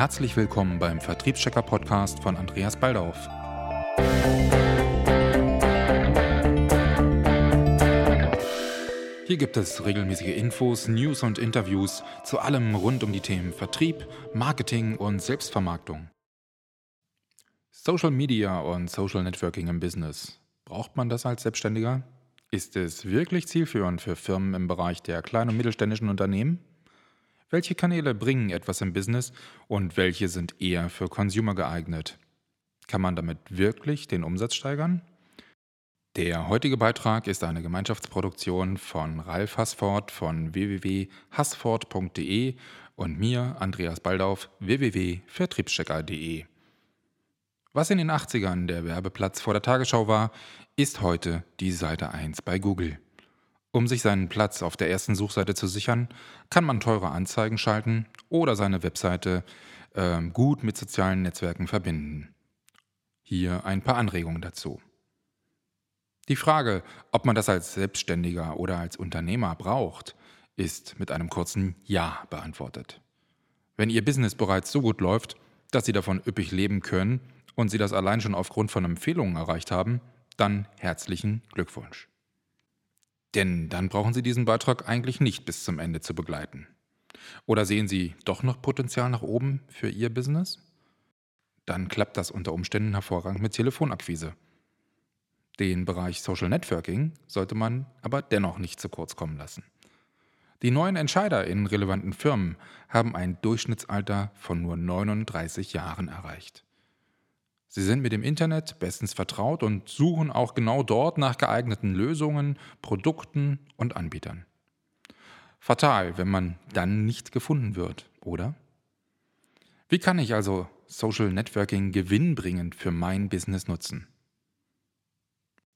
Herzlich willkommen beim Vertriebschecker Podcast von Andreas Baldauf. Hier gibt es regelmäßige Infos, News und Interviews zu allem rund um die Themen Vertrieb, Marketing und Selbstvermarktung. Social Media und Social Networking im Business. Braucht man das als Selbstständiger? Ist es wirklich zielführend für Firmen im Bereich der kleinen und mittelständischen Unternehmen? Welche Kanäle bringen etwas im Business und welche sind eher für Consumer geeignet? Kann man damit wirklich den Umsatz steigern? Der heutige Beitrag ist eine Gemeinschaftsproduktion von Ralf Hassford von www.hassford.de und mir, Andreas Baldauf, www.vertriebschecker.de. Was in den 80ern der Werbeplatz vor der Tagesschau war, ist heute die Seite 1 bei Google. Um sich seinen Platz auf der ersten Suchseite zu sichern, kann man teure Anzeigen schalten oder seine Webseite äh, gut mit sozialen Netzwerken verbinden. Hier ein paar Anregungen dazu. Die Frage, ob man das als Selbstständiger oder als Unternehmer braucht, ist mit einem kurzen Ja beantwortet. Wenn Ihr Business bereits so gut läuft, dass Sie davon üppig leben können und Sie das allein schon aufgrund von Empfehlungen erreicht haben, dann herzlichen Glückwunsch. Denn dann brauchen Sie diesen Beitrag eigentlich nicht bis zum Ende zu begleiten. Oder sehen Sie doch noch Potenzial nach oben für Ihr Business? Dann klappt das unter Umständen hervorragend mit Telefonakquise. Den Bereich Social Networking sollte man aber dennoch nicht zu kurz kommen lassen. Die neuen Entscheider in relevanten Firmen haben ein Durchschnittsalter von nur 39 Jahren erreicht. Sie sind mit dem Internet bestens vertraut und suchen auch genau dort nach geeigneten Lösungen, Produkten und Anbietern. Fatal, wenn man dann nicht gefunden wird, oder? Wie kann ich also Social Networking gewinnbringend für mein Business nutzen?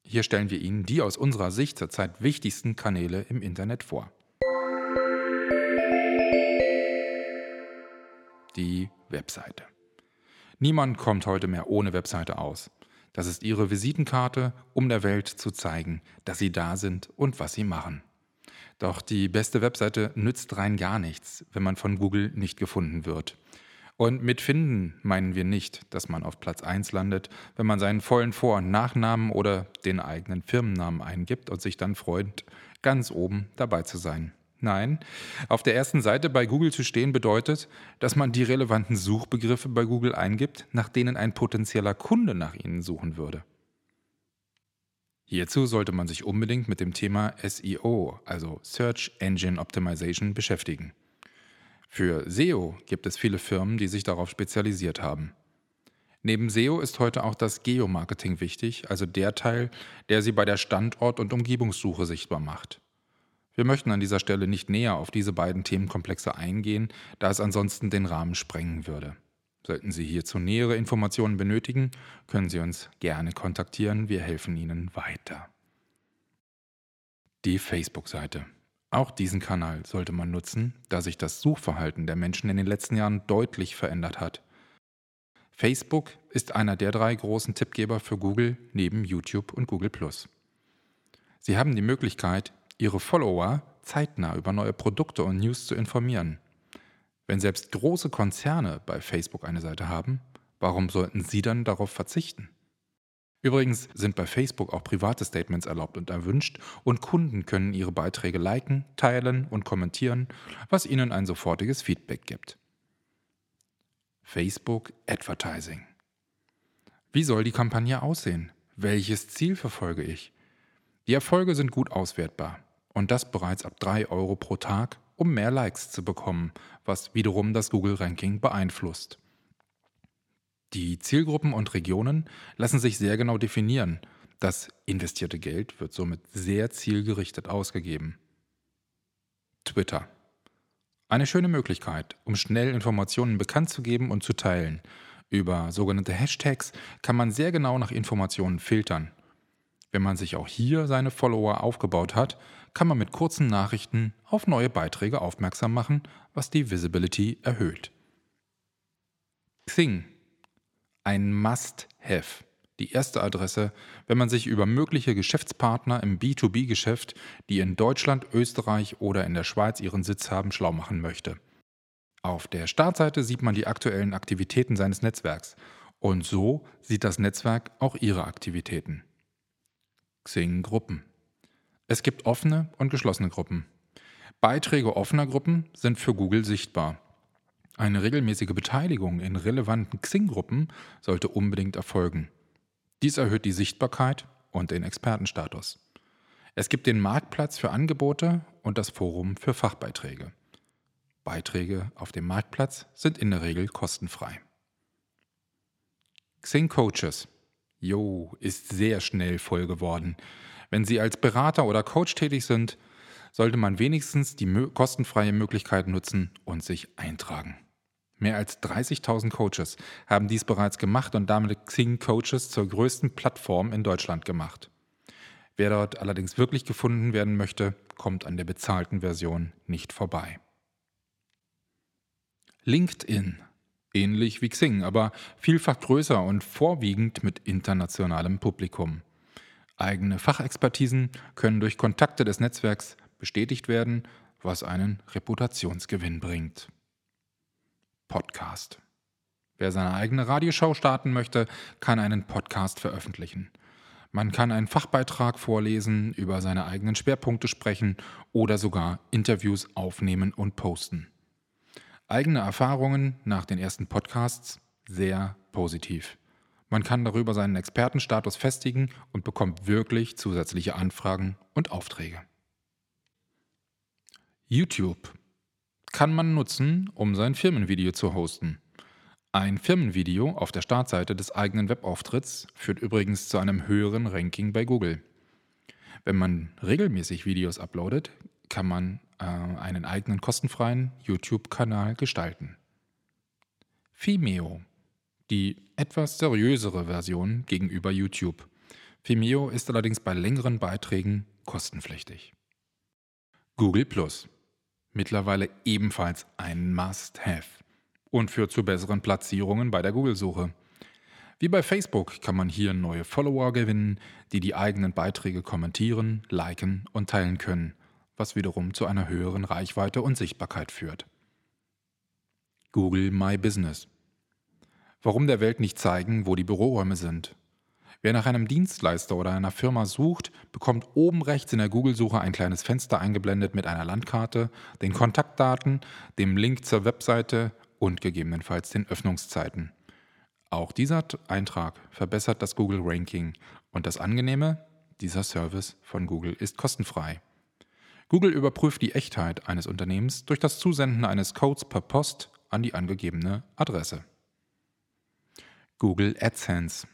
Hier stellen wir Ihnen die aus unserer Sicht zurzeit wichtigsten Kanäle im Internet vor. Die Webseite. Niemand kommt heute mehr ohne Webseite aus. Das ist ihre Visitenkarte, um der Welt zu zeigen, dass sie da sind und was sie machen. Doch die beste Webseite nützt rein gar nichts, wenn man von Google nicht gefunden wird. Und mit finden meinen wir nicht, dass man auf Platz 1 landet, wenn man seinen vollen Vor- und Nachnamen oder den eigenen Firmennamen eingibt und sich dann freut, ganz oben dabei zu sein. Nein, auf der ersten Seite bei Google zu stehen bedeutet, dass man die relevanten Suchbegriffe bei Google eingibt, nach denen ein potenzieller Kunde nach ihnen suchen würde. Hierzu sollte man sich unbedingt mit dem Thema SEO, also Search Engine Optimization, beschäftigen. Für SEO gibt es viele Firmen, die sich darauf spezialisiert haben. Neben SEO ist heute auch das Geomarketing wichtig, also der Teil, der sie bei der Standort- und Umgebungssuche sichtbar macht. Wir möchten an dieser Stelle nicht näher auf diese beiden Themenkomplexe eingehen, da es ansonsten den Rahmen sprengen würde. Sollten Sie hierzu nähere Informationen benötigen, können Sie uns gerne kontaktieren, wir helfen Ihnen weiter. Die Facebook-Seite. Auch diesen Kanal sollte man nutzen, da sich das Suchverhalten der Menschen in den letzten Jahren deutlich verändert hat. Facebook ist einer der drei großen Tippgeber für Google neben YouTube und Google ⁇ Sie haben die Möglichkeit, ihre Follower zeitnah über neue Produkte und News zu informieren. Wenn selbst große Konzerne bei Facebook eine Seite haben, warum sollten sie dann darauf verzichten? Übrigens sind bei Facebook auch private Statements erlaubt und erwünscht und Kunden können ihre Beiträge liken, teilen und kommentieren, was ihnen ein sofortiges Feedback gibt. Facebook Advertising. Wie soll die Kampagne aussehen? Welches Ziel verfolge ich? Die Erfolge sind gut auswertbar und das bereits ab 3 Euro pro Tag, um mehr Likes zu bekommen, was wiederum das Google-Ranking beeinflusst. Die Zielgruppen und Regionen lassen sich sehr genau definieren. Das investierte Geld wird somit sehr zielgerichtet ausgegeben. Twitter. Eine schöne Möglichkeit, um schnell Informationen bekannt zu geben und zu teilen. Über sogenannte Hashtags kann man sehr genau nach Informationen filtern wenn man sich auch hier seine Follower aufgebaut hat, kann man mit kurzen Nachrichten auf neue Beiträge aufmerksam machen, was die Visibility erhöht. Xing. Ein Must-Have. Die erste Adresse, wenn man sich über mögliche Geschäftspartner im B2B-Geschäft, die in Deutschland, Österreich oder in der Schweiz ihren Sitz haben, schlau machen möchte. Auf der Startseite sieht man die aktuellen Aktivitäten seines Netzwerks und so sieht das Netzwerk auch Ihre Aktivitäten. Xing-Gruppen. Es gibt offene und geschlossene Gruppen. Beiträge offener Gruppen sind für Google sichtbar. Eine regelmäßige Beteiligung in relevanten Xing-Gruppen sollte unbedingt erfolgen. Dies erhöht die Sichtbarkeit und den Expertenstatus. Es gibt den Marktplatz für Angebote und das Forum für Fachbeiträge. Beiträge auf dem Marktplatz sind in der Regel kostenfrei. Xing Coaches. Jo, ist sehr schnell voll geworden. Wenn Sie als Berater oder Coach tätig sind, sollte man wenigstens die kostenfreie Möglichkeit nutzen und sich eintragen. Mehr als 30.000 Coaches haben dies bereits gemacht und damit Xing Coaches zur größten Plattform in Deutschland gemacht. Wer dort allerdings wirklich gefunden werden möchte, kommt an der bezahlten Version nicht vorbei. LinkedIn. Ähnlich wie Xing, aber vielfach größer und vorwiegend mit internationalem Publikum. Eigene Fachexpertisen können durch Kontakte des Netzwerks bestätigt werden, was einen Reputationsgewinn bringt. Podcast. Wer seine eigene Radioshow starten möchte, kann einen Podcast veröffentlichen. Man kann einen Fachbeitrag vorlesen, über seine eigenen Schwerpunkte sprechen oder sogar Interviews aufnehmen und posten. Eigene Erfahrungen nach den ersten Podcasts sehr positiv. Man kann darüber seinen Expertenstatus festigen und bekommt wirklich zusätzliche Anfragen und Aufträge. YouTube kann man nutzen, um sein Firmenvideo zu hosten. Ein Firmenvideo auf der Startseite des eigenen Webauftritts führt übrigens zu einem höheren Ranking bei Google. Wenn man regelmäßig Videos uploadet, kann man äh, einen eigenen kostenfreien YouTube-Kanal gestalten. Vimeo, die etwas seriösere Version gegenüber YouTube. Vimeo ist allerdings bei längeren Beiträgen kostenpflichtig. Google Plus, mittlerweile ebenfalls ein Must-Have und führt zu besseren Platzierungen bei der Google-Suche. Wie bei Facebook kann man hier neue Follower gewinnen, die die eigenen Beiträge kommentieren, liken und teilen können, was wiederum zu einer höheren Reichweite und Sichtbarkeit führt. Google My Business. Warum der Welt nicht zeigen, wo die Büroräume sind? Wer nach einem Dienstleister oder einer Firma sucht, bekommt oben rechts in der Google-Suche ein kleines Fenster eingeblendet mit einer Landkarte, den Kontaktdaten, dem Link zur Webseite und gegebenenfalls den Öffnungszeiten. Auch dieser Eintrag verbessert das Google Ranking und das Angenehme, dieser Service von Google ist kostenfrei. Google überprüft die Echtheit eines Unternehmens durch das Zusenden eines Codes per Post an die angegebene Adresse. Google AdSense.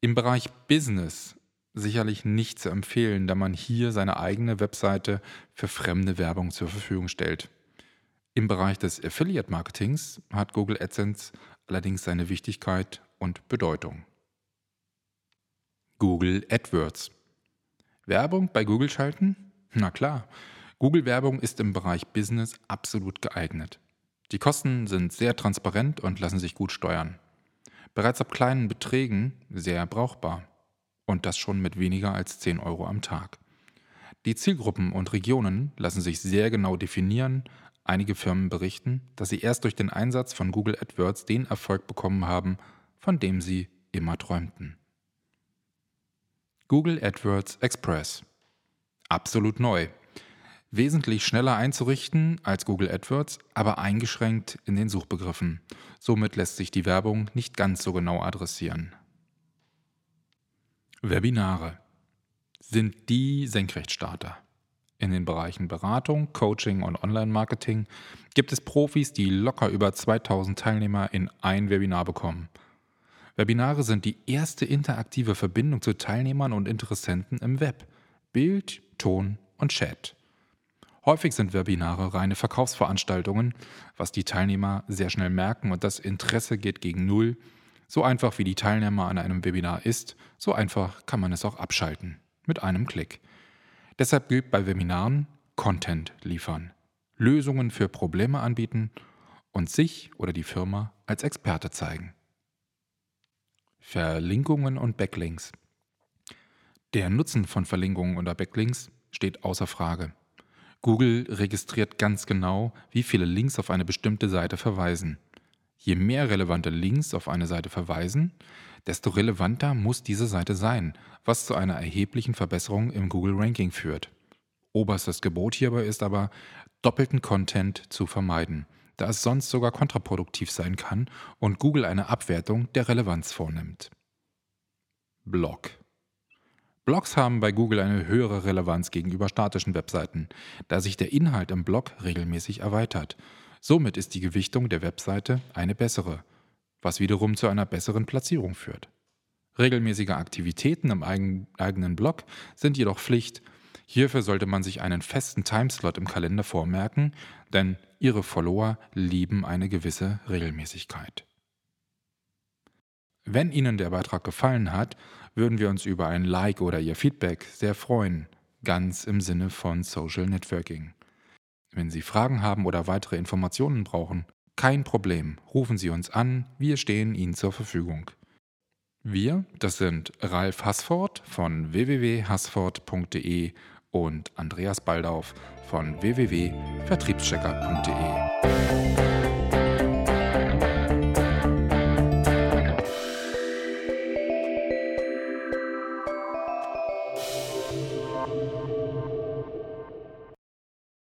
Im Bereich Business sicherlich nicht zu empfehlen, da man hier seine eigene Webseite für fremde Werbung zur Verfügung stellt. Im Bereich des Affiliate Marketings hat Google AdSense allerdings seine Wichtigkeit und Bedeutung. Google AdWords. Werbung bei Google schalten? Na klar, Google Werbung ist im Bereich Business absolut geeignet. Die Kosten sind sehr transparent und lassen sich gut steuern. Bereits ab kleinen Beträgen sehr brauchbar. Und das schon mit weniger als 10 Euro am Tag. Die Zielgruppen und Regionen lassen sich sehr genau definieren, Einige Firmen berichten, dass sie erst durch den Einsatz von Google AdWords den Erfolg bekommen haben, von dem sie immer träumten. Google AdWords Express. Absolut neu. Wesentlich schneller einzurichten als Google AdWords, aber eingeschränkt in den Suchbegriffen. Somit lässt sich die Werbung nicht ganz so genau adressieren. Webinare sind die Senkrechtstarter. In den Bereichen Beratung, Coaching und Online-Marketing gibt es Profis, die locker über 2000 Teilnehmer in ein Webinar bekommen. Webinare sind die erste interaktive Verbindung zu Teilnehmern und Interessenten im Web. Bild, Ton und Chat. Häufig sind Webinare reine Verkaufsveranstaltungen, was die Teilnehmer sehr schnell merken und das Interesse geht gegen Null. So einfach wie die Teilnehmer an einem Webinar ist, so einfach kann man es auch abschalten. Mit einem Klick. Deshalb gilt bei Webinaren Content liefern, Lösungen für Probleme anbieten und sich oder die Firma als Experte zeigen. Verlinkungen und Backlinks. Der Nutzen von Verlinkungen oder Backlinks steht außer Frage. Google registriert ganz genau, wie viele Links auf eine bestimmte Seite verweisen. Je mehr relevante Links auf eine Seite verweisen, desto relevanter muss diese Seite sein, was zu einer erheblichen Verbesserung im Google-Ranking führt. Oberstes Gebot hierbei ist aber, doppelten Content zu vermeiden, da es sonst sogar kontraproduktiv sein kann und Google eine Abwertung der Relevanz vornimmt. Blog Blogs haben bei Google eine höhere Relevanz gegenüber statischen Webseiten, da sich der Inhalt im Blog regelmäßig erweitert Somit ist die Gewichtung der Webseite eine bessere, was wiederum zu einer besseren Platzierung führt. Regelmäßige Aktivitäten im eigenen Blog sind jedoch Pflicht. Hierfür sollte man sich einen festen Timeslot im Kalender vormerken, denn Ihre Follower lieben eine gewisse Regelmäßigkeit. Wenn Ihnen der Beitrag gefallen hat, würden wir uns über ein Like oder Ihr Feedback sehr freuen, ganz im Sinne von Social Networking. Wenn Sie Fragen haben oder weitere Informationen brauchen, kein Problem, rufen Sie uns an, wir stehen Ihnen zur Verfügung. Wir, das sind Ralf Hassford von www.hassford.de und Andreas Baldauf von www.vertriebschecker.de.